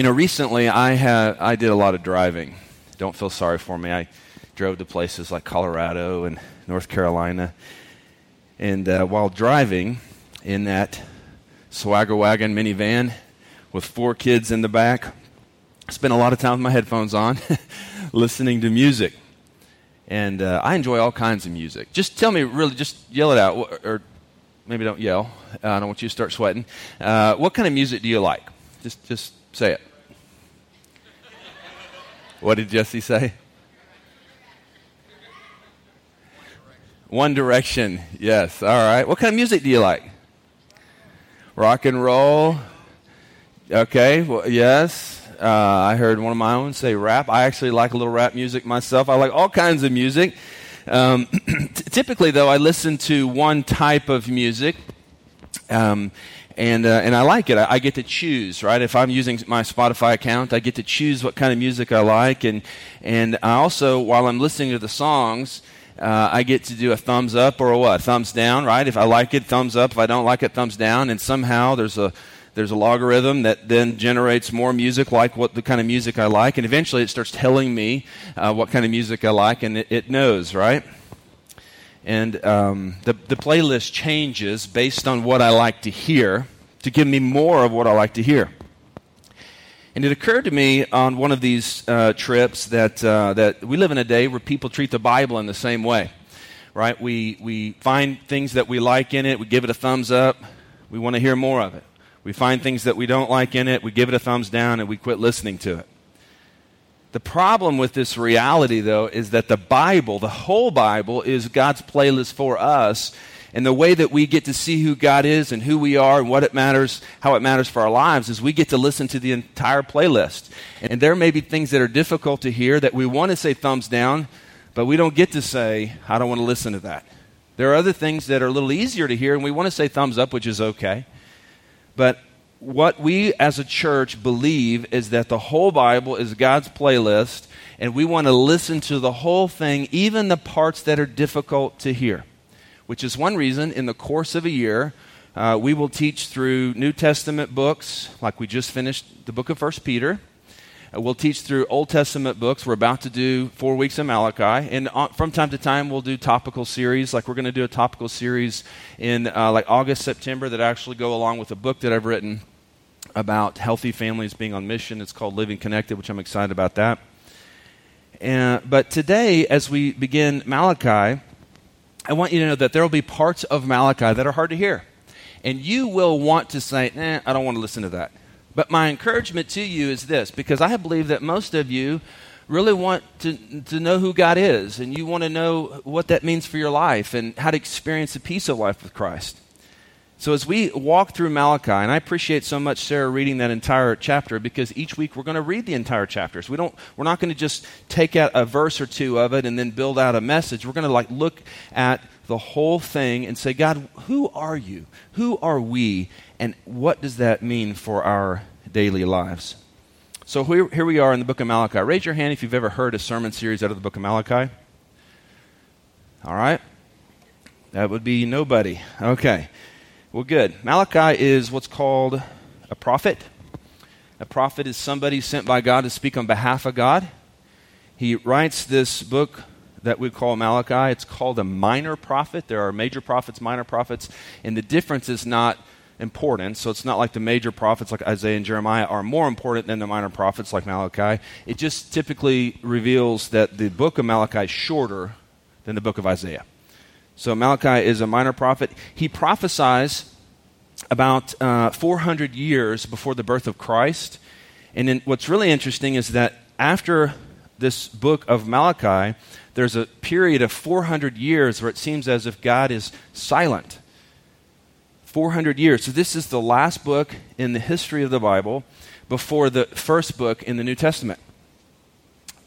You know, recently I had I did a lot of driving. Don't feel sorry for me. I drove to places like Colorado and North Carolina, and uh, while driving in that swagger wagon minivan with four kids in the back, I spent a lot of time with my headphones on, listening to music. And uh, I enjoy all kinds of music. Just tell me, really, just yell it out, or maybe don't yell. I don't want you to start sweating. Uh, what kind of music do you like? Just, just say it. What did Jesse say? One Direction. Yes. All right. What kind of music do you like? Rock and roll. Okay. Well, yes. Uh, I heard one of my own say rap. I actually like a little rap music myself. I like all kinds of music. Um, typically, though, I listen to one type of music. Um, and uh, and I like it. I, I, get to choose, right? If I'm using my Spotify account, I get to choose what kind of music I like, and and I also, while I'm listening to the songs, uh, I get to do a thumbs up or a what? Thumbs down, right? If I like it, thumbs up. If I don't like it, thumbs down. And somehow there's a there's a logarithm that then generates more music like what the kind of music I like, and eventually it starts telling me uh, what kind of music I like, and it, it knows, right? And um, the, the playlist changes based on what I like to hear to give me more of what I like to hear. And it occurred to me on one of these uh, trips that, uh, that we live in a day where people treat the Bible in the same way, right? We, we find things that we like in it, we give it a thumbs up, we want to hear more of it. We find things that we don't like in it, we give it a thumbs down, and we quit listening to it. The problem with this reality, though, is that the Bible, the whole Bible, is God's playlist for us. And the way that we get to see who God is and who we are and what it matters, how it matters for our lives, is we get to listen to the entire playlist. And there may be things that are difficult to hear that we want to say thumbs down, but we don't get to say, I don't want to listen to that. There are other things that are a little easier to hear, and we want to say thumbs up, which is okay. But what we as a church believe is that the whole Bible is God's playlist, and we want to listen to the whole thing, even the parts that are difficult to hear. Which is one reason in the course of a year, uh, we will teach through New Testament books, like we just finished the book of First Peter. Uh, we'll teach through Old Testament books. We're about to do four weeks of Malachi, and uh, from time to time we'll do topical series. Like we're going to do a topical series in uh, like August, September that actually go along with a book that I've written about healthy families being on mission. It's called Living Connected, which I'm excited about that. And, but today, as we begin Malachi, I want you to know that there will be parts of Malachi that are hard to hear. And you will want to say, eh, I don't want to listen to that. But my encouragement to you is this because I believe that most of you really want to, to know who God is, and you want to know what that means for your life and how to experience the peace of life with Christ. So, as we walk through Malachi, and I appreciate so much Sarah reading that entire chapter because each week we're going to read the entire chapters. We don't, we're not going to just take out a verse or two of it and then build out a message. We're going to like look at the whole thing and say, God, who are you? Who are we? And what does that mean for our daily lives? So here, here we are in the book of Malachi. Raise your hand if you've ever heard a sermon series out of the book of Malachi. All right? That would be nobody. Okay. Well, good. Malachi is what's called a prophet. A prophet is somebody sent by God to speak on behalf of God. He writes this book that we call Malachi. It's called a minor prophet. There are major prophets, minor prophets, and the difference is not important. So it's not like the major prophets like Isaiah and Jeremiah are more important than the minor prophets like Malachi. It just typically reveals that the book of Malachi is shorter than the book of Isaiah. So Malachi is a minor prophet. He prophesies about uh, 400 years before the birth of Christ. And what's really interesting is that after this book of Malachi, there's a period of 400 years where it seems as if God is silent. 400 years. So this is the last book in the history of the Bible before the first book in the New Testament,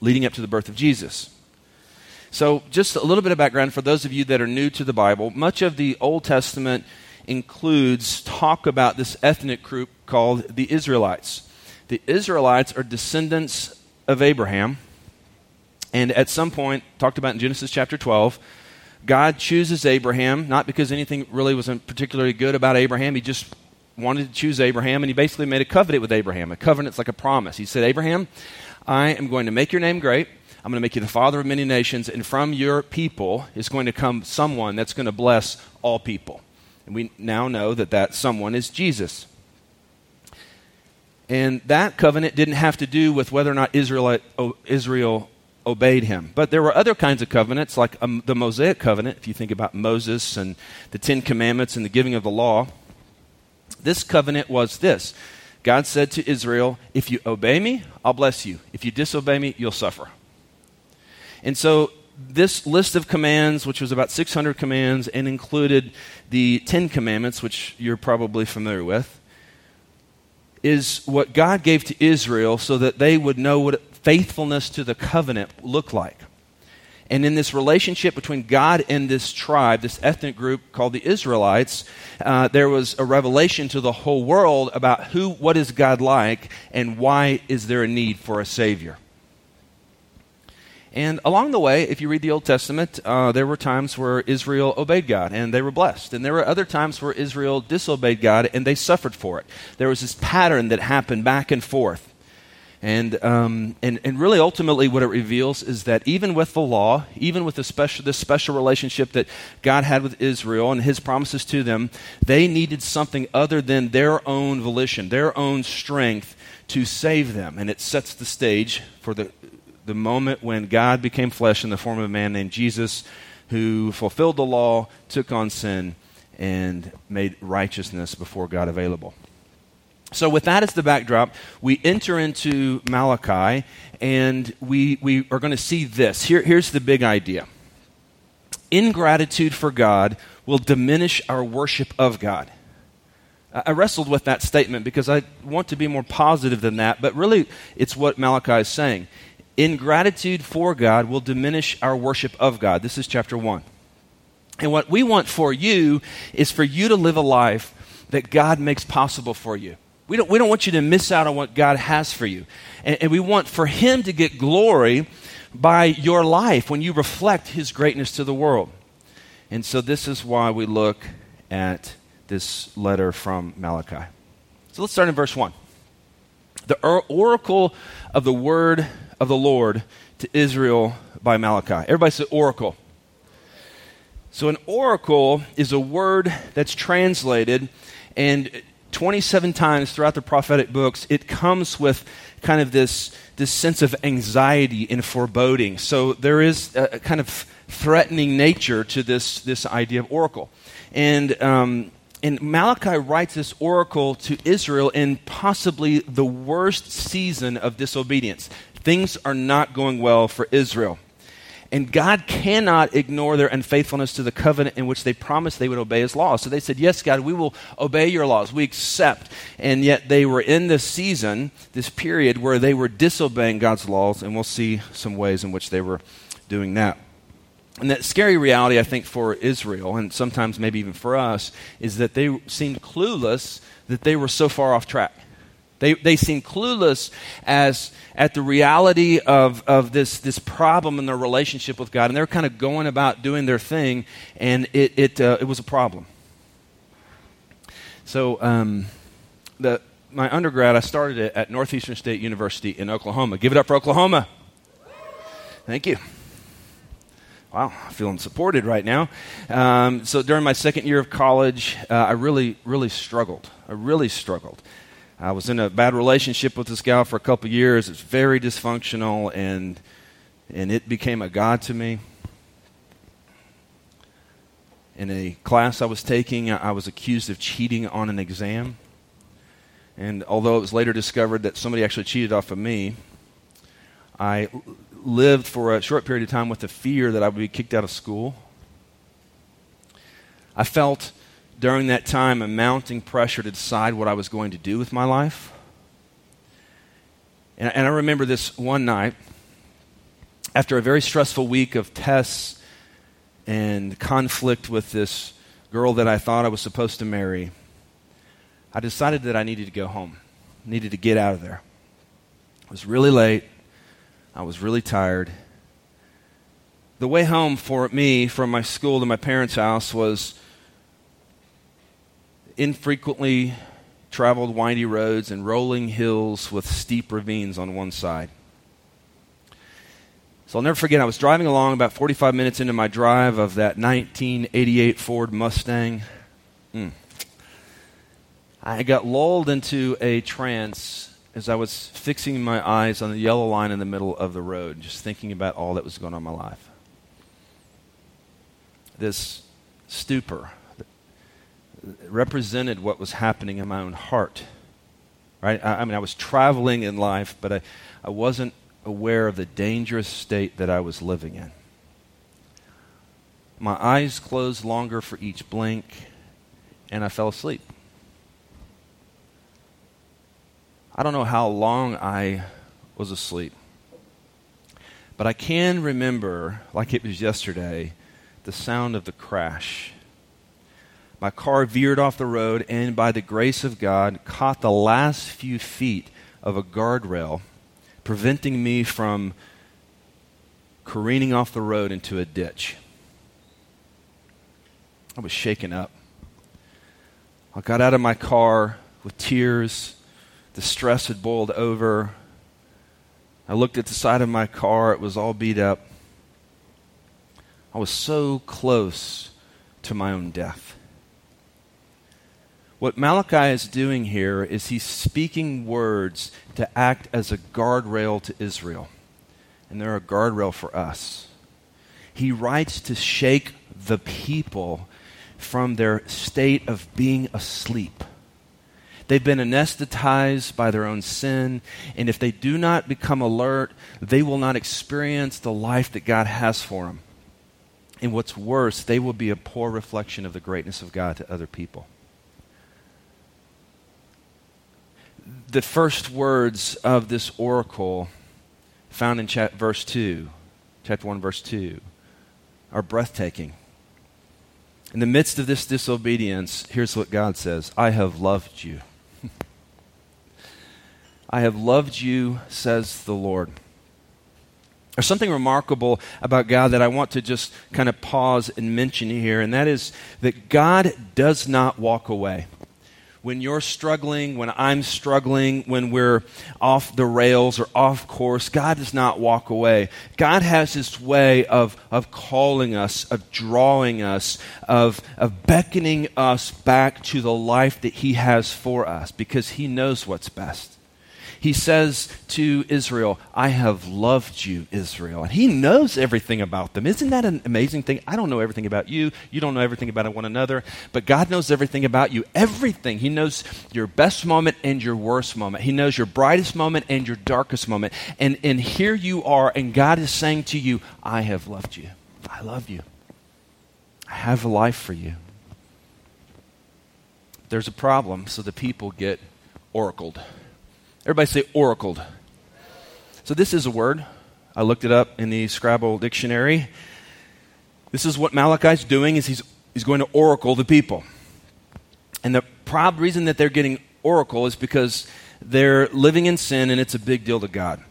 leading up to the birth of Jesus. So, just a little bit of background for those of you that are new to the Bible. Much of the Old Testament includes talk about this ethnic group called the Israelites. The Israelites are descendants of Abraham. And at some point, talked about in Genesis chapter 12, God chooses Abraham, not because anything really wasn't particularly good about Abraham. He just wanted to choose Abraham, and he basically made a covenant with Abraham. A covenant's like a promise. He said, Abraham, I am going to make your name great. I'm going to make you the father of many nations, and from your people is going to come someone that's going to bless all people. And we now know that that someone is Jesus. And that covenant didn't have to do with whether or not Israel, Israel obeyed him. But there were other kinds of covenants, like um, the Mosaic covenant, if you think about Moses and the Ten Commandments and the giving of the law. This covenant was this God said to Israel, If you obey me, I'll bless you. If you disobey me, you'll suffer. And so this list of commands, which was about 600 commands and included the Ten Commandments, which you're probably familiar with, is what God gave to Israel so that they would know what faithfulness to the covenant looked like. And in this relationship between God and this tribe, this ethnic group called the Israelites, uh, there was a revelation to the whole world about who, what is God like, and why is there a need for a Savior. And along the way, if you read the Old Testament, uh, there were times where Israel obeyed God and they were blessed. And there were other times where Israel disobeyed God and they suffered for it. There was this pattern that happened back and forth. And, um, and, and really, ultimately, what it reveals is that even with the law, even with the special, this special relationship that God had with Israel and his promises to them, they needed something other than their own volition, their own strength to save them. And it sets the stage for the, the moment when God became flesh in the form of a man named Jesus, who fulfilled the law, took on sin, and made righteousness before God available. So, with that as the backdrop, we enter into Malachi and we, we are going to see this. Here, here's the big idea ingratitude for God will diminish our worship of God. I wrestled with that statement because I want to be more positive than that, but really it's what Malachi is saying. Ingratitude for God will diminish our worship of God. This is chapter 1. And what we want for you is for you to live a life that God makes possible for you. We don't, we don't want you to miss out on what God has for you. And, and we want for Him to get glory by your life when you reflect His greatness to the world. And so this is why we look at this letter from Malachi. So let's start in verse 1. The oracle of the word of the Lord to Israel by Malachi. Everybody say oracle. So, an oracle is a word that's translated, and 27 times throughout the prophetic books, it comes with kind of this, this sense of anxiety and foreboding. So there is a, kind of threatening nature to this, this idea of oracle. And, um, and Malachi writes this oracle to Israel in possibly the worst season of disobedience. Things are not going well for Israel. And God cannot ignore their unfaithfulness to the covenant in which they promised they would obey his laws. So they said, Yes, God, we will obey your laws. We accept. And yet they were in this season, this period, where they were disobeying God's laws. And we'll see some ways in which they were doing that. And that scary reality, I think, for Israel, and sometimes maybe even for us, is that they seemed clueless that they were so far off track. They, they seem clueless as at the reality of, of this, this problem in their relationship with God. And they're kind of going about doing their thing, and it, it, uh, it was a problem. So, um, the, my undergrad, I started it at Northeastern State University in Oklahoma. Give it up for Oklahoma. Thank you. Wow, I'm feeling supported right now. Um, so during my second year of college, uh, I really, really struggled. I really struggled. I was in a bad relationship with this gal for a couple years. It's very dysfunctional, and and it became a god to me. In a class I was taking, I was accused of cheating on an exam. And although it was later discovered that somebody actually cheated off of me, I lived for a short period of time with the fear that I would be kicked out of school. I felt during that time a mounting pressure to decide what I was going to do with my life. And, and I remember this one night, after a very stressful week of tests and conflict with this girl that I thought I was supposed to marry, I decided that I needed to go home, needed to get out of there. It was really late. I was really tired. The way home for me from my school to my parents' house was infrequently traveled windy roads and rolling hills with steep ravines on one side. So I'll never forget, I was driving along about 45 minutes into my drive of that 1988 Ford Mustang. Mm. I got lulled into a trance as I was fixing my eyes on the yellow line in the middle of the road, just thinking about all that was going on in my life. This stupor represented what was happening in my own heart. Right? I, I mean, I was traveling in life, but I, I wasn't aware of the dangerous state that I was living in. My eyes closed longer for each blink, and I fell asleep. I don't know how long I was asleep, but I can remember, like it was yesterday, the sound of the crash. My car veered off the road and, by the grace of God, caught the last few feet of a guardrail preventing me from careening off the road into a ditch. I was shaken up. I got out of my car with tears. The stress had boiled over. I looked at the side of my car, it was all beat up. I was so close to my own death. What Malachi is doing here is he's speaking words to act as a guardrail to Israel. And they're a guardrail for us. He writes to shake the people from their state of being asleep. They've been anesthetized by their own sin, and if they do not become alert, they will not experience the life that God has for them. And what's worse, they will be a poor reflection of the greatness of God to other people. The first words of this oracle found in chat, verse 2, chapter 1, verse 2, are breathtaking. In the midst of this disobedience, here's what God says I have loved you. I have loved you, says the Lord. There's something remarkable about God that I want to just kind of pause and mention here, and that is that God does not walk away when you're struggling, when I'm struggling, when we're off the rails or off course, God does not walk away. God has this way of, of calling us, of drawing us, of, of beckoning us back to the life that He has for us because He knows what's best he says to Israel, I have loved you, Israel. And he knows everything about them. Isn't that an amazing thing? I don't know everything about you. You don't know everything about one another. But God knows everything about you. Everything. He knows your best moment and your worst moment. He knows your brightest moment and your darkest moment. And, and here you are, and God is saying to you, I have loved you. I love you. I have a life for you. There's a problem, so the people get oracled. Everybody say oracled. So this is a word. I looked it up in the Scrabble dictionary. This is what Malachi's doing is he's, he's going to oracle the people. And the prob- reason that they're getting oracle is because they're living in sin and it's a big deal to God.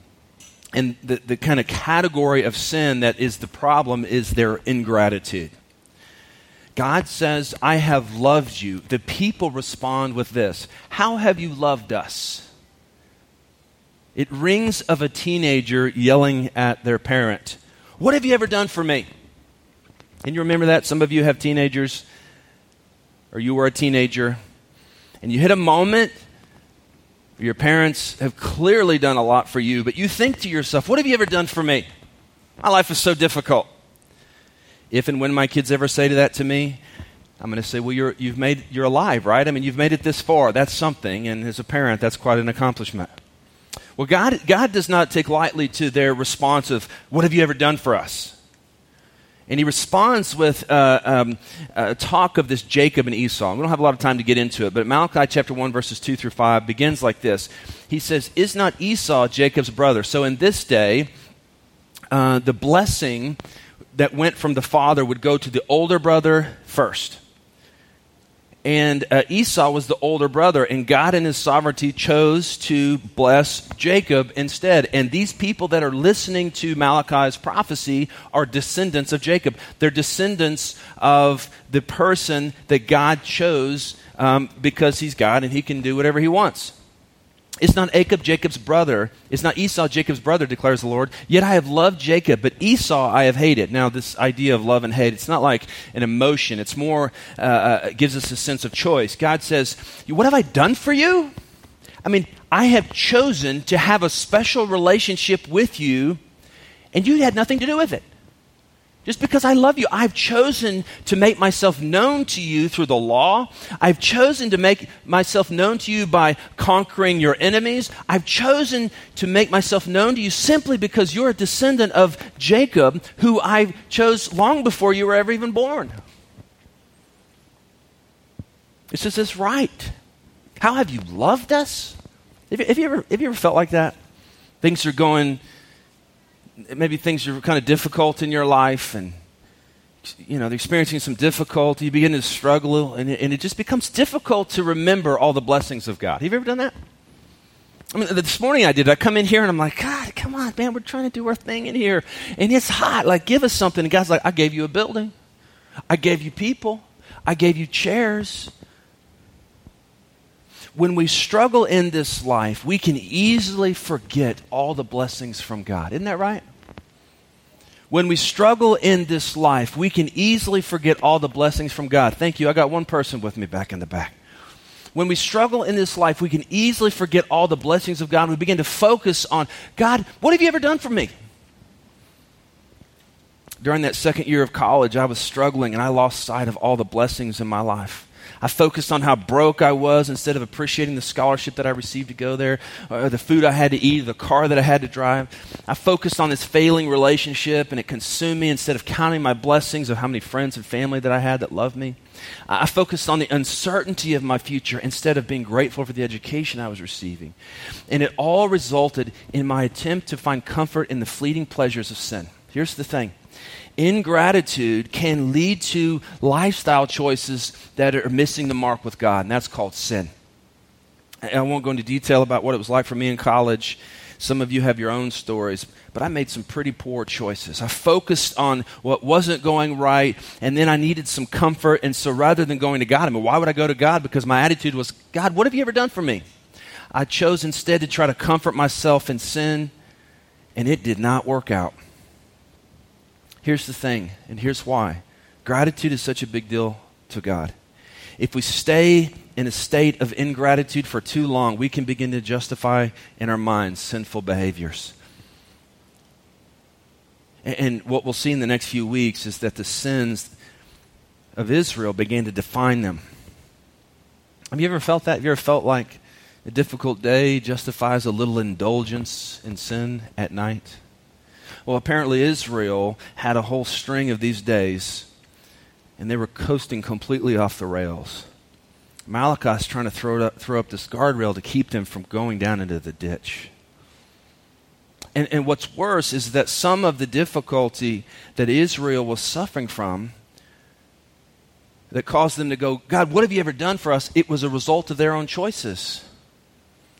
And the, the kind of category of sin that is the problem is their ingratitude. God says, I have loved you. The people respond with this How have you loved us? It rings of a teenager yelling at their parent, What have you ever done for me? And you remember that? Some of you have teenagers, or you were a teenager, and you hit a moment your parents have clearly done a lot for you, but you think to yourself, What have you ever done for me? My life is so difficult. If and when my kids ever say that to me, I'm going to say, Well, you're, you've made, you're alive, right? I mean, you've made it this far. That's something. And as a parent, that's quite an accomplishment. Well, God, God does not take lightly to their response of, What have you ever done for us? And he responds with uh, um, a talk of this Jacob and Esau. We don't have a lot of time to get into it, but Malachi chapter 1, verses 2 through 5 begins like this. He says, Is not Esau Jacob's brother? So in this day, uh, the blessing that went from the father would go to the older brother first. And uh, Esau was the older brother, and God in his sovereignty chose to bless Jacob instead. And these people that are listening to Malachi's prophecy are descendants of Jacob. They're descendants of the person that God chose um, because he's God and he can do whatever he wants. It's not Jacob, Jacob's brother. It's not Esau, Jacob's brother, declares the Lord. Yet I have loved Jacob, but Esau I have hated. Now, this idea of love and hate, it's not like an emotion. It's more, uh, uh, gives us a sense of choice. God says, What have I done for you? I mean, I have chosen to have a special relationship with you, and you had nothing to do with it. Just because I love you, I've chosen to make myself known to you through the law. I've chosen to make myself known to you by conquering your enemies. I've chosen to make myself known to you simply because you're a descendant of Jacob, who I chose long before you were ever even born. It's just this right. How have you loved us? Have you, have you, ever, have you ever felt like that? Things are going maybe things are kind of difficult in your life and you know they're experiencing some difficulty you begin to struggle and it, and it just becomes difficult to remember all the blessings of god have you ever done that I mean, this morning I did. I come in here and I'm like, God, come on, man, we're trying to do our thing in here. And it's hot. Like, give us something. And God's like, I gave you a building. I gave you people. I gave you chairs. When we struggle in this life, we can easily forget all the blessings from God. Isn't that right? When we struggle in this life, we can easily forget all the blessings from God. Thank you. I got one person with me back in the back. When we struggle in this life, we can easily forget all the blessings of God. We begin to focus on God, what have you ever done for me? During that second year of college, I was struggling and I lost sight of all the blessings in my life. I focused on how broke I was instead of appreciating the scholarship that I received to go there, or the food I had to eat, the car that I had to drive. I focused on this failing relationship and it consumed me instead of counting my blessings of how many friends and family that I had that loved me. I focused on the uncertainty of my future instead of being grateful for the education I was receiving. And it all resulted in my attempt to find comfort in the fleeting pleasures of sin. Here's the thing ingratitude can lead to lifestyle choices that are missing the mark with God, and that's called sin. I won't go into detail about what it was like for me in college. Some of you have your own stories, but I made some pretty poor choices. I focused on what wasn't going right, and then I needed some comfort. And so rather than going to God, I mean, why would I go to God? Because my attitude was, God, what have you ever done for me? I chose instead to try to comfort myself in sin, and it did not work out. Here's the thing, and here's why gratitude is such a big deal to God. If we stay in a state of ingratitude for too long, we can begin to justify in our minds sinful behaviors. And what we'll see in the next few weeks is that the sins of Israel began to define them. Have you ever felt that? Have you ever felt like a difficult day justifies a little indulgence in sin at night? Well, apparently Israel had a whole string of these days, and they were coasting completely off the rails. Malachi's trying to throw up, throw up this guardrail to keep them from going down into the ditch. And, and what's worse is that some of the difficulty that Israel was suffering from that caused them to go, God, what have you ever done for us? It was a result of their own choices.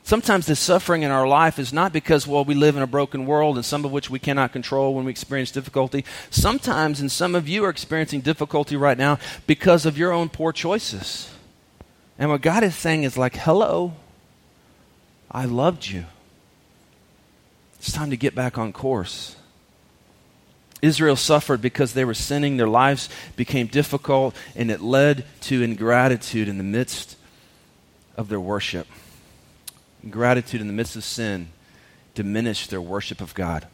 Sometimes the suffering in our life is not because, well, we live in a broken world and some of which we cannot control when we experience difficulty. Sometimes, and some of you are experiencing difficulty right now because of your own poor choices. And what God is saying is like, hello, I loved you. It's time to get back on course. Israel suffered because they were sinning, their lives became difficult, and it led to ingratitude in the midst of their worship gratitude in the midst of sin diminish their worship of God.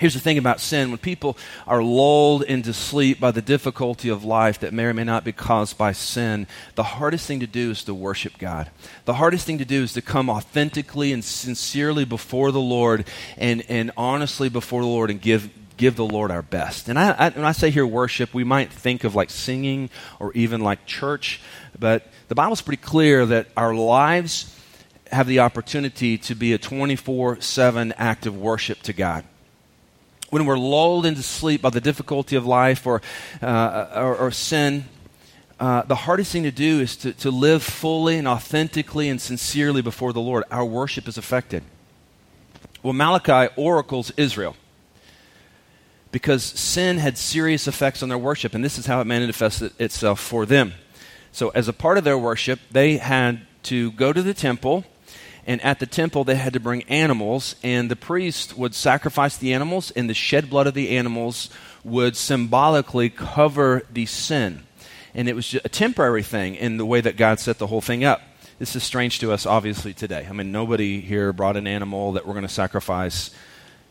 Here's the thing about sin when people are lulled into sleep by the difficulty of life that may or may not be caused by sin, the hardest thing to do is to worship God. The hardest thing to do is to come authentically and sincerely before the Lord and, and honestly before the Lord and give, give the Lord our best. And I, I, when I say here worship, we might think of like singing or even like church, but the Bible's pretty clear that our lives have the opportunity to be a 24 7 act of worship to God. When we're lulled into sleep by the difficulty of life or, uh, or, or sin, uh, the hardest thing to do is to, to live fully and authentically and sincerely before the Lord. Our worship is affected. Well, Malachi oracles Israel because sin had serious effects on their worship, and this is how it manifested itself for them. So, as a part of their worship, they had to go to the temple, and at the temple, they had to bring animals, and the priest would sacrifice the animals, and the shed blood of the animals would symbolically cover the sin. And it was a temporary thing in the way that God set the whole thing up. This is strange to us, obviously, today. I mean, nobody here brought an animal that we're going to sacrifice,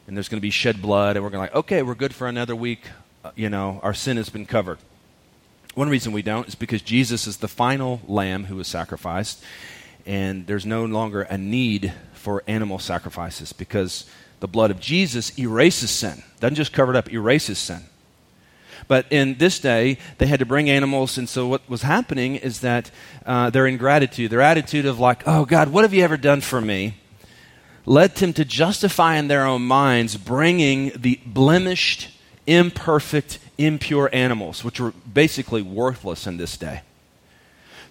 and there's going to be shed blood, and we're going to, like, okay, we're good for another week. Uh, you know, our sin has been covered. One reason we don't is because Jesus is the final lamb who was sacrificed, and there's no longer a need for animal sacrifices because the blood of Jesus erases sin. Doesn't just cover it up, erases sin. But in this day, they had to bring animals, and so what was happening is that uh, their ingratitude, their attitude of like, oh God, what have you ever done for me? led them to justify in their own minds bringing the blemished, imperfect, impure animals, which were basically worthless in this day.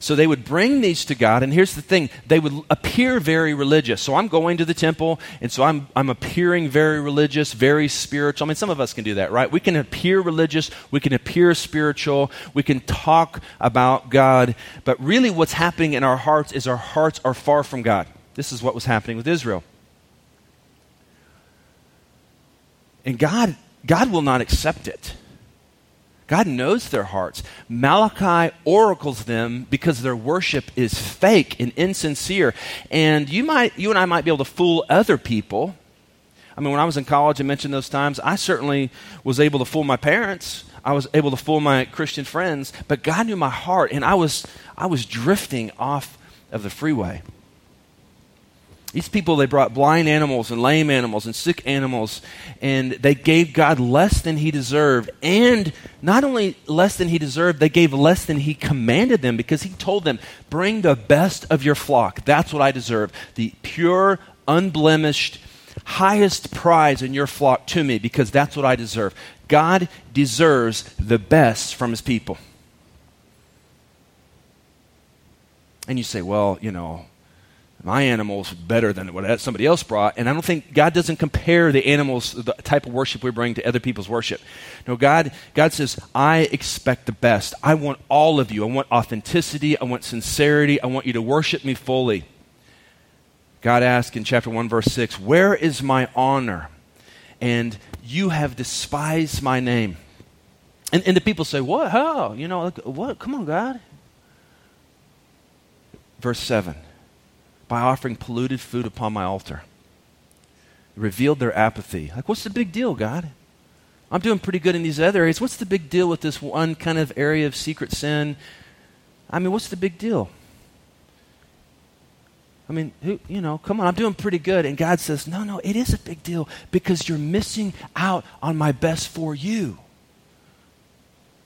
So they would bring these to God, and here's the thing they would appear very religious. So I'm going to the temple, and so I'm, I'm appearing very religious, very spiritual. I mean, some of us can do that, right? We can appear religious, we can appear spiritual, we can talk about God, but really what's happening in our hearts is our hearts are far from God. This is what was happening with Israel. And God, God will not accept it. God knows their hearts. Malachi oracles them because their worship is fake and insincere. And you might you and I might be able to fool other people. I mean, when I was in college, I mentioned those times, I certainly was able to fool my parents. I was able to fool my Christian friends, but God knew my heart and I was I was drifting off of the freeway. These people, they brought blind animals and lame animals and sick animals, and they gave God less than he deserved. And not only less than he deserved, they gave less than he commanded them because he told them, Bring the best of your flock. That's what I deserve. The pure, unblemished, highest prize in your flock to me because that's what I deserve. God deserves the best from his people. And you say, Well, you know, my animal's better than what somebody else brought. And I don't think God doesn't compare the animals, the type of worship we bring to other people's worship. No, God, God says, I expect the best. I want all of you. I want authenticity. I want sincerity. I want you to worship me fully. God asked in chapter 1, verse 6, Where is my honor? And you have despised my name. And, and the people say, What? How? You know, what? Come on, God. Verse 7 by offering polluted food upon my altar. It revealed their apathy. Like, what's the big deal, God? I'm doing pretty good in these other areas. What's the big deal with this one kind of area of secret sin? I mean, what's the big deal? I mean, who, you know, come on, I'm doing pretty good. And God says, no, no, it is a big deal because you're missing out on my best for you.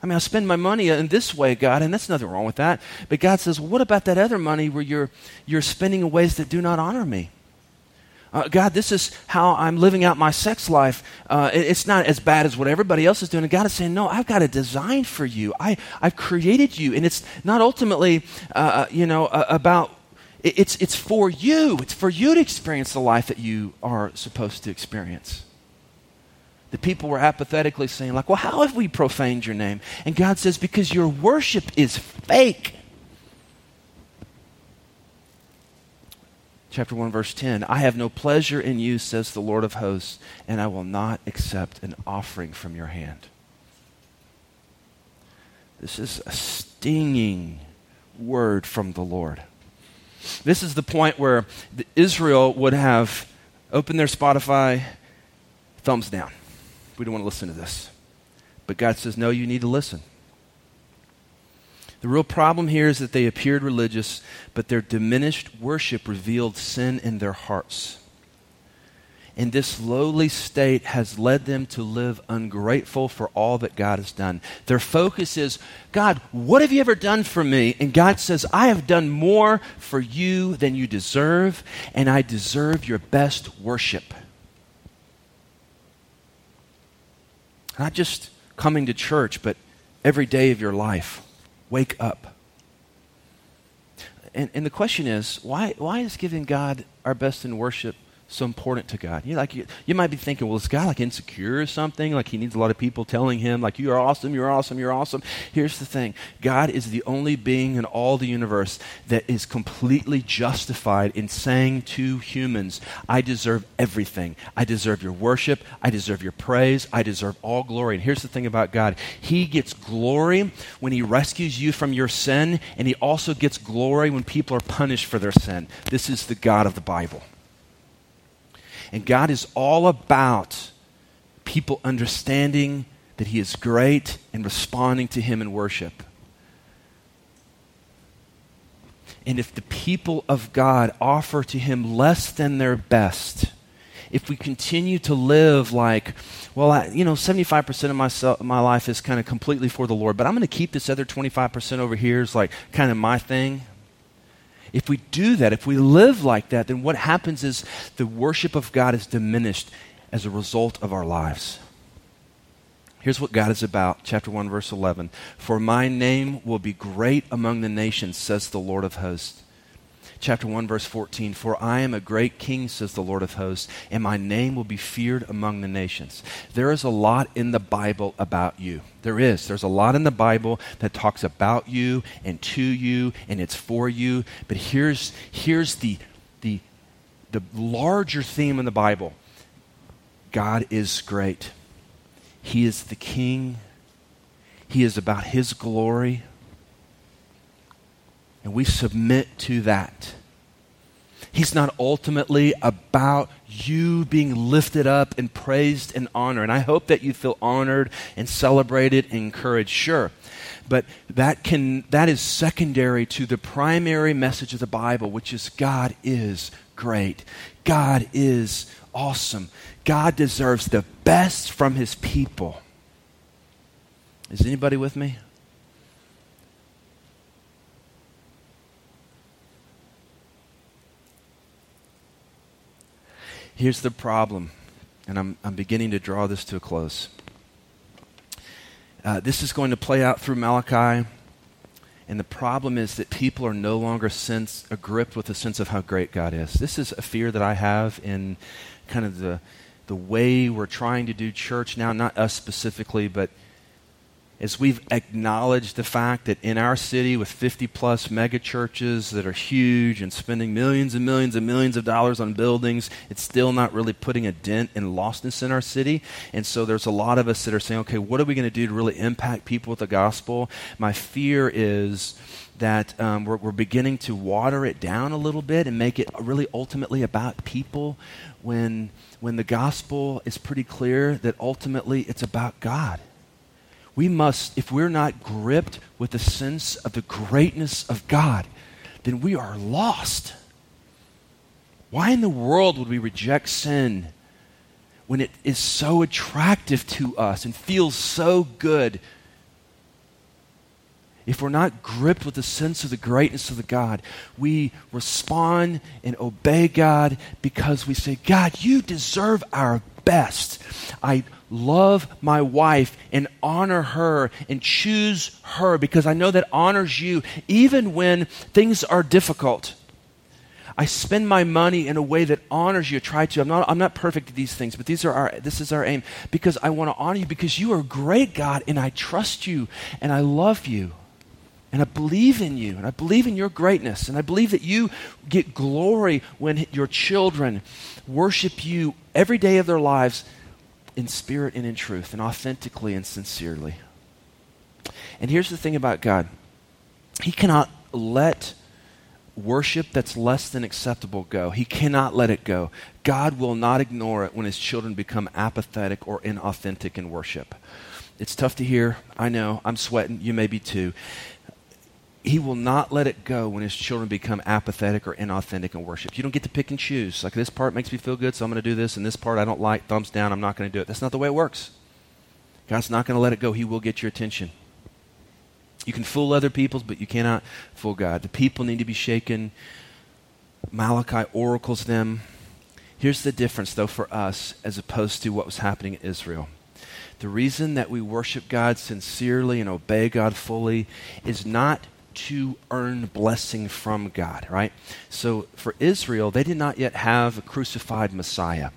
I mean, I spend my money in this way, God, and that's nothing wrong with that. But God says, well, what about that other money where you're, you're spending in ways that do not honor me? Uh, God, this is how I'm living out my sex life. Uh, it, it's not as bad as what everybody else is doing. And God is saying, No, I've got a design for you. I, I've created you. And it's not ultimately, uh, uh you know, about, it, it's, it's for you. It's for you to experience the life that you are supposed to experience the people were apathetically saying, like, well, how have we profaned your name? And God says, because your worship is fake. Chapter 1, verse 10 I have no pleasure in you, says the Lord of hosts, and I will not accept an offering from your hand. This is a stinging word from the Lord. This is the point where Israel would have opened their Spotify, thumbs down we don't want to listen to this. But God says, no, you need to listen. The real problem here is that they appeared religious, but their diminished worship revealed sin in their hearts. And this lowly state has led them to live ungrateful for all that God has done. Their focus is, God, what have you ever done for me? And God says, I have done more for you than you deserve, and I deserve your best worship. Not just coming to church, but every day of your life. Wake up. And, and the question is why, why is giving God our best in worship so important to God? You like you, you might be thinking, well, is God like insecure or something? Like he needs a lot of people telling him, like, you are awesome, you're awesome, you're awesome. Here's the thing God is the only being in all the universe that is completely justified in saying to humans, I deserve everything. I deserve your worship. I deserve your praise. I deserve all glory. And here's the thing about God He gets glory when He rescues you from your sin, and He also gets glory when people are punished for their sin. This is the God of the Bible. And God is all about people understanding that He is great and responding to Him in worship. And if the people of God offer to Him less than their best, if we continue to live like, well, I, you know, 75% of my, my life is kind of completely for the Lord, but I'm going to keep this other 25% over here is like kind of my thing. If we do that, if we live like that, then what happens is the worship of God is diminished as a result of our lives. Here's what God is about, chapter 1, verse 11. For my name will be great among the nations, says the Lord of hosts chapter 1 verse 14 for i am a great king says the lord of hosts and my name will be feared among the nations. There is a lot in the bible about you. There is. There's a lot in the bible that talks about you and to you and it's for you. But here's here's the the the larger theme in the bible. God is great. He is the king. He is about his glory and we submit to that. He's not ultimately about you being lifted up and praised and honored. And I hope that you feel honored and celebrated and encouraged, sure. But that, can, that is secondary to the primary message of the Bible, which is God is great. God is awesome. God deserves the best from his people. Is anybody with me? Here's the problem, and I'm, I'm beginning to draw this to a close. Uh, this is going to play out through Malachi, and the problem is that people are no longer sense, gripped with a sense of how great God is. This is a fear that I have in kind of the, the way we're trying to do church now, not us specifically, but as we've acknowledged the fact that in our city with 50 plus mega churches that are huge and spending millions and millions and millions of dollars on buildings, it's still not really putting a dent in lostness in our city. And so there's a lot of us that are saying, okay, what are we going to do to really impact people with the gospel? My fear is that um, we're, we're beginning to water it down a little bit and make it really ultimately about people when, when the gospel is pretty clear that ultimately it's about God we must, if we're not gripped with the sense of the greatness of God, then we are lost. Why in the world would we reject sin when it is so attractive to us and feels so good? If we're not gripped with the sense of the greatness of the God, we respond and obey God because we say, God, you deserve our best. I love my wife and honor her and choose her because I know that honors you even when things are difficult. I spend my money in a way that honors you. I try to. I'm not, I'm not perfect at these things, but these are our, this is our aim because I want to honor you because you are great God and I trust you and I love you and I believe in you and I believe in your greatness and I believe that you get glory when your children worship you every day of their lives in spirit and in truth, and authentically and sincerely. And here's the thing about God He cannot let worship that's less than acceptable go. He cannot let it go. God will not ignore it when His children become apathetic or inauthentic in worship. It's tough to hear. I know. I'm sweating. You may be too. He will not let it go when his children become apathetic or inauthentic in worship. You don't get to pick and choose. Like this part makes me feel good, so I'm going to do this, and this part I don't like, thumbs down, I'm not going to do it. That's not the way it works. God's not going to let it go. He will get your attention. You can fool other peoples, but you cannot fool God. The people need to be shaken. Malachi oracles them. Here's the difference, though, for us as opposed to what was happening in Israel. The reason that we worship God sincerely and obey God fully is not to earn blessing from God, right? So for Israel, they did not yet have a crucified Messiah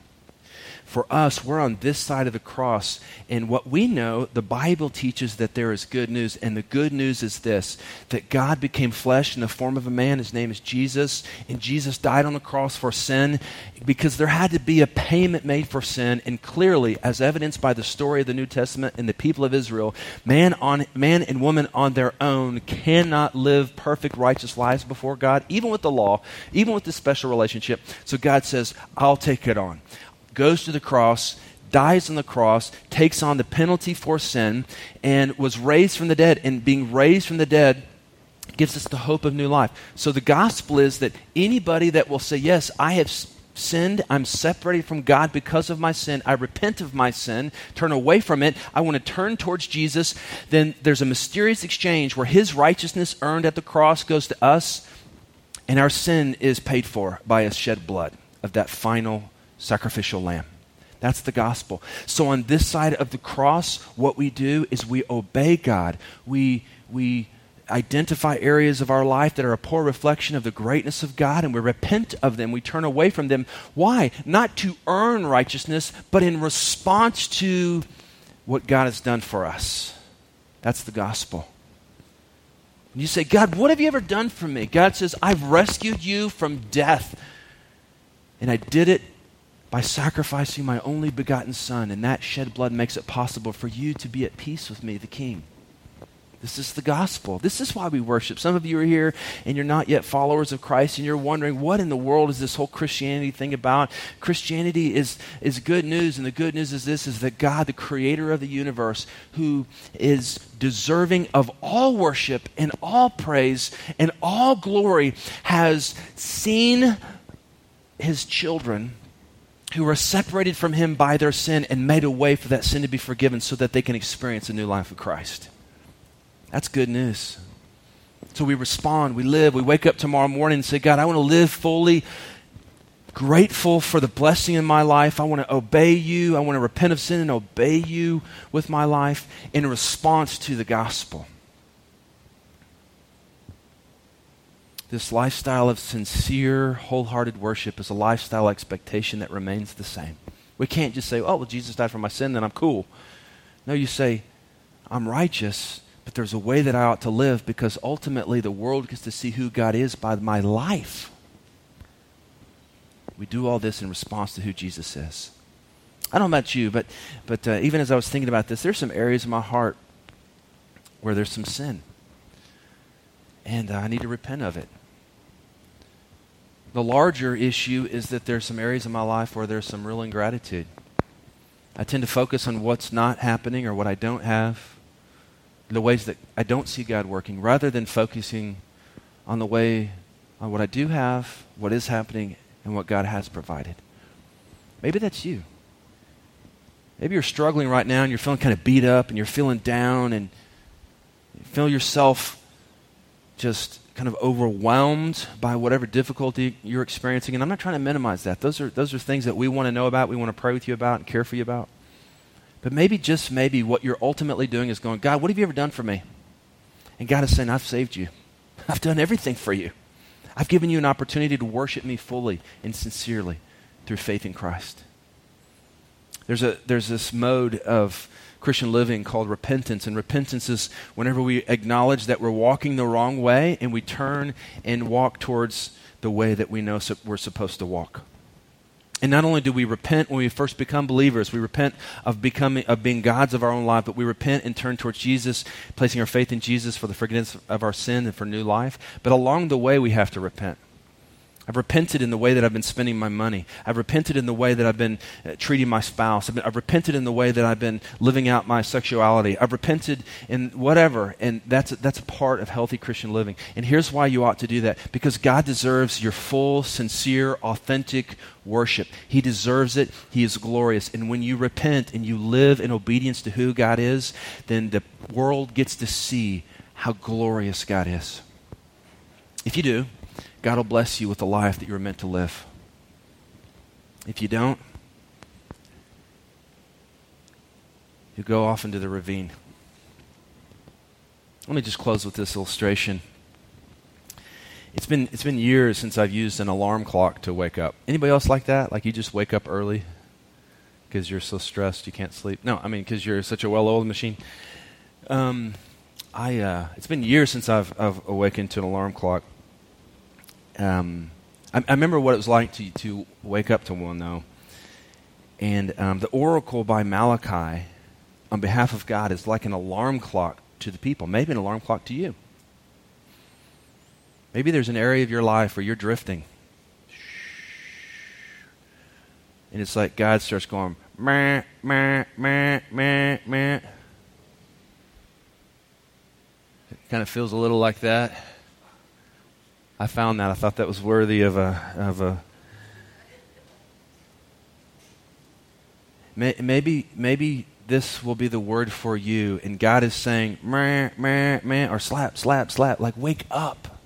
for us, we're on this side of the cross. And what we know, the Bible teaches that there is good news. And the good news is this that God became flesh in the form of a man. His name is Jesus. And Jesus died on the cross for sin because there had to be a payment made for sin. And clearly, as evidenced by the story of the New Testament and the people of Israel, man, on, man and woman on their own cannot live perfect, righteous lives before God, even with the law, even with this special relationship. So God says, I'll take it on goes to the cross, dies on the cross, takes on the penalty for sin, and was raised from the dead. And being raised from the dead gives us the hope of new life. So the gospel is that anybody that will say, Yes, I have sinned, I'm separated from God because of my sin, I repent of my sin, turn away from it, I want to turn towards Jesus, then there's a mysterious exchange where his righteousness earned at the cross goes to us, and our sin is paid for by his shed blood of that final sacrificial lamb. That's the gospel. So on this side of the cross, what we do is we obey God. We, we identify areas of our life that are a poor reflection of the greatness of God and we repent of them. We turn away from them. Why? Not to earn righteousness, but in response to what God has done for us. That's the gospel. And you say, God, what have you ever done for me? God says, I've rescued you from death. And I did it by sacrificing my only begotten Son, and that shed blood makes it possible for you to be at peace with me, the King. This is the gospel. This is why we worship. Some of you are here and you're not yet followers of Christ and you're wondering, what in the world is this whole Christianity thing about? Christianity is, is good news, and the good news is this is that God, the creator of the universe, who is deserving of all worship and all praise and all glory, has seen his children who are separated from him by their sin and made a way for that sin to be forgiven so that they can experience a new life with Christ. That's good news. So we respond, we live, we wake up tomorrow morning and say, God, I want to live fully grateful for the blessing in my life. I want to obey you. I want to repent of sin and obey you with my life in response to the gospel. This lifestyle of sincere, wholehearted worship is a lifestyle expectation that remains the same. We can't just say, oh, well, Jesus died for my sin, then I'm cool. No, you say, I'm righteous, but there's a way that I ought to live because ultimately the world gets to see who God is by my life. We do all this in response to who Jesus is. I don't know about you, but, but uh, even as I was thinking about this, there's some areas in my heart where there's some sin. And uh, I need to repent of it. The larger issue is that there's some areas in my life where there's some real ingratitude. I tend to focus on what's not happening or what I don't have, the ways that I don't see God working, rather than focusing on the way, on what I do have, what is happening, and what God has provided. Maybe that's you. Maybe you're struggling right now and you're feeling kind of beat up and you're feeling down and you feel yourself just kind of overwhelmed by whatever difficulty you're experiencing. And I'm not trying to minimize that. Those are, those are things that we want to know about, we want to pray with you about, and care for you about. But maybe, just maybe, what you're ultimately doing is going, God, what have you ever done for me? And God is saying, I've saved you. I've done everything for you. I've given you an opportunity to worship me fully and sincerely through faith in Christ. There's, a, there's this mode of Christian living called repentance. And repentance is whenever we acknowledge that we're walking the wrong way and we turn and walk towards the way that we know we're supposed to walk. And not only do we repent when we first become believers, we repent of becoming of being gods of our own life, but we repent and turn towards Jesus, placing our faith in Jesus for the forgiveness of our sin and for new life. But along the way we have to repent. I've repented in the way that I've been spending my money. I've repented in the way that I've been uh, treating my spouse. I've, been, I've, repented in the way that I've been living out my sexuality. I've repented in whatever. And that's that's a part of healthy Christian living. And here's why you ought to do that because God deserves your full, sincere, authentic worship. He deserves it. He is glorious. And when you repent and you live in obedience to who God is, then the world gets to see how glorious God is. If you do, God will bless you with the life that you were meant to live. If you don't, you go off into the ravine. Let me just close with this illustration. It's been, it's been years since I've used an alarm clock to wake up. Anybody else like that? Like you just wake up early because you're so stressed you can't sleep? No, I mean because you're such a well-oiled machine. Um, I, uh, it's been years since I've, I've awakened to an alarm clock. Um, I, I, remember what it was like to, to wake up to one, though. And um, the oracle by Malachi on behalf of God is like an alarm clock to the people, maybe an alarm clock to you. Maybe there's an area of your life where you're drifting. And it's like God starts going, meh, meh, meh, meh, meh. It kind of feels a little like that. I found that. I thought that was worthy of a, of a maybe, maybe this will be the word for you. And God is saying, meh, meh, meh, or slap, slap, slap. Like, wake up.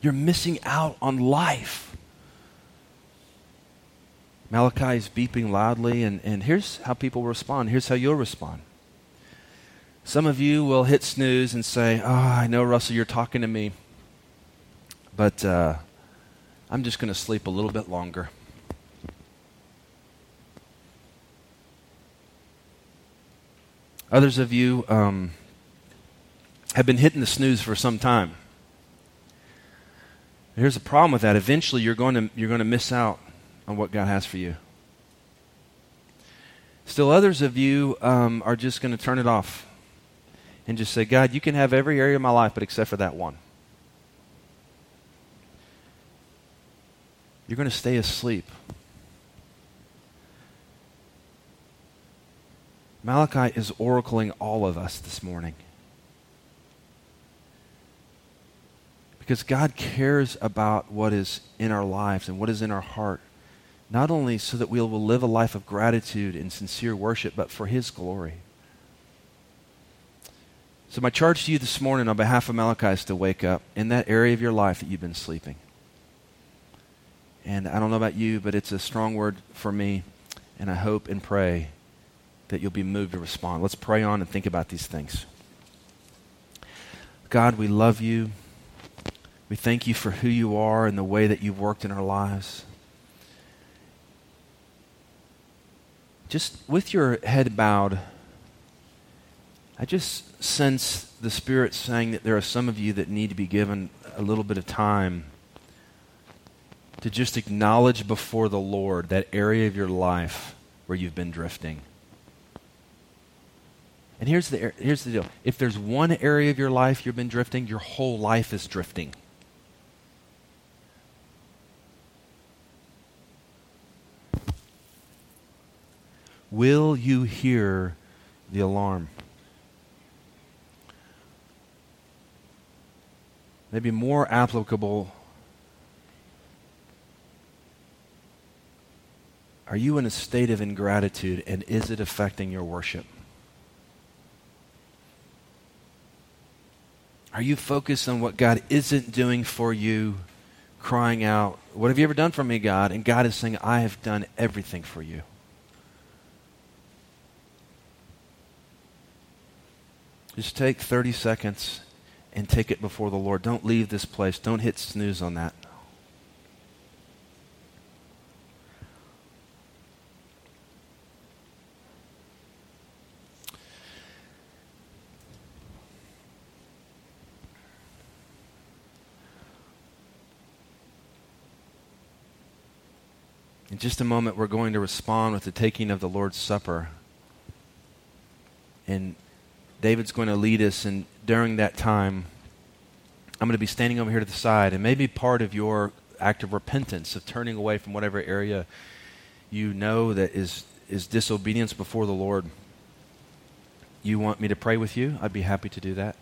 You're missing out on life. Malachi is beeping loudly, and, and here's how people respond. Here's how you'll respond. Some of you will hit snooze and say, Oh, I know, Russell, you're talking to me, but uh, I'm just going to sleep a little bit longer. Others of you um, have been hitting the snooze for some time. Here's the problem with that. Eventually, you're going to, you're going to miss out on what God has for you. Still, others of you um, are just going to turn it off and just say, God, you can have every area of my life, but except for that one. You're going to stay asleep. Malachi is oracling all of us this morning. Because God cares about what is in our lives and what is in our heart, not only so that we will live a life of gratitude and sincere worship, but for His glory. So, my charge to you this morning on behalf of Malachi is to wake up in that area of your life that you've been sleeping. And I don't know about you, but it's a strong word for me, and I hope and pray that you'll be moved to respond. Let's pray on and think about these things. God, we love you. We thank you for who you are and the way that you've worked in our lives. Just with your head bowed, I just sense the Spirit saying that there are some of you that need to be given a little bit of time to just acknowledge before the Lord that area of your life where you've been drifting. And here's the, here's the deal if there's one area of your life you've been drifting, your whole life is drifting. Will you hear the alarm? Maybe more applicable. Are you in a state of ingratitude and is it affecting your worship? Are you focused on what God isn't doing for you, crying out, What have you ever done for me, God? And God is saying, I have done everything for you. Just take 30 seconds and take it before the Lord. Don't leave this place. Don't hit snooze on that. In just a moment, we're going to respond with the taking of the Lord's Supper. And David's going to lead us, and during that time, I'm going to be standing over here to the side, and maybe part of your act of repentance, of turning away from whatever area you know that is, is disobedience before the Lord. You want me to pray with you? I'd be happy to do that.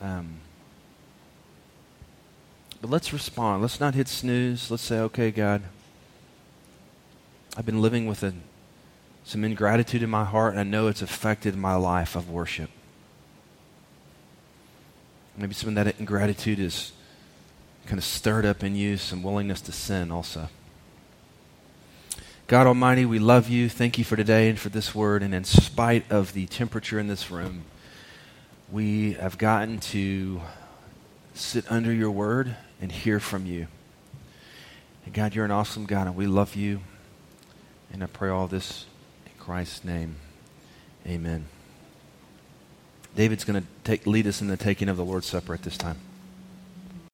Um, but let's respond. Let's not hit snooze. Let's say, okay, God, I've been living with a some ingratitude in my heart, and I know it's affected my life of worship. Maybe some of that ingratitude is kind of stirred up in you some willingness to sin also. God Almighty, we love you. Thank you for today and for this word. And in spite of the temperature in this room, we have gotten to sit under your word and hear from you. And God, you're an awesome God, and we love you. And I pray all this in Christ's name. Amen. David's going to lead us in the taking of the Lord's Supper at this time.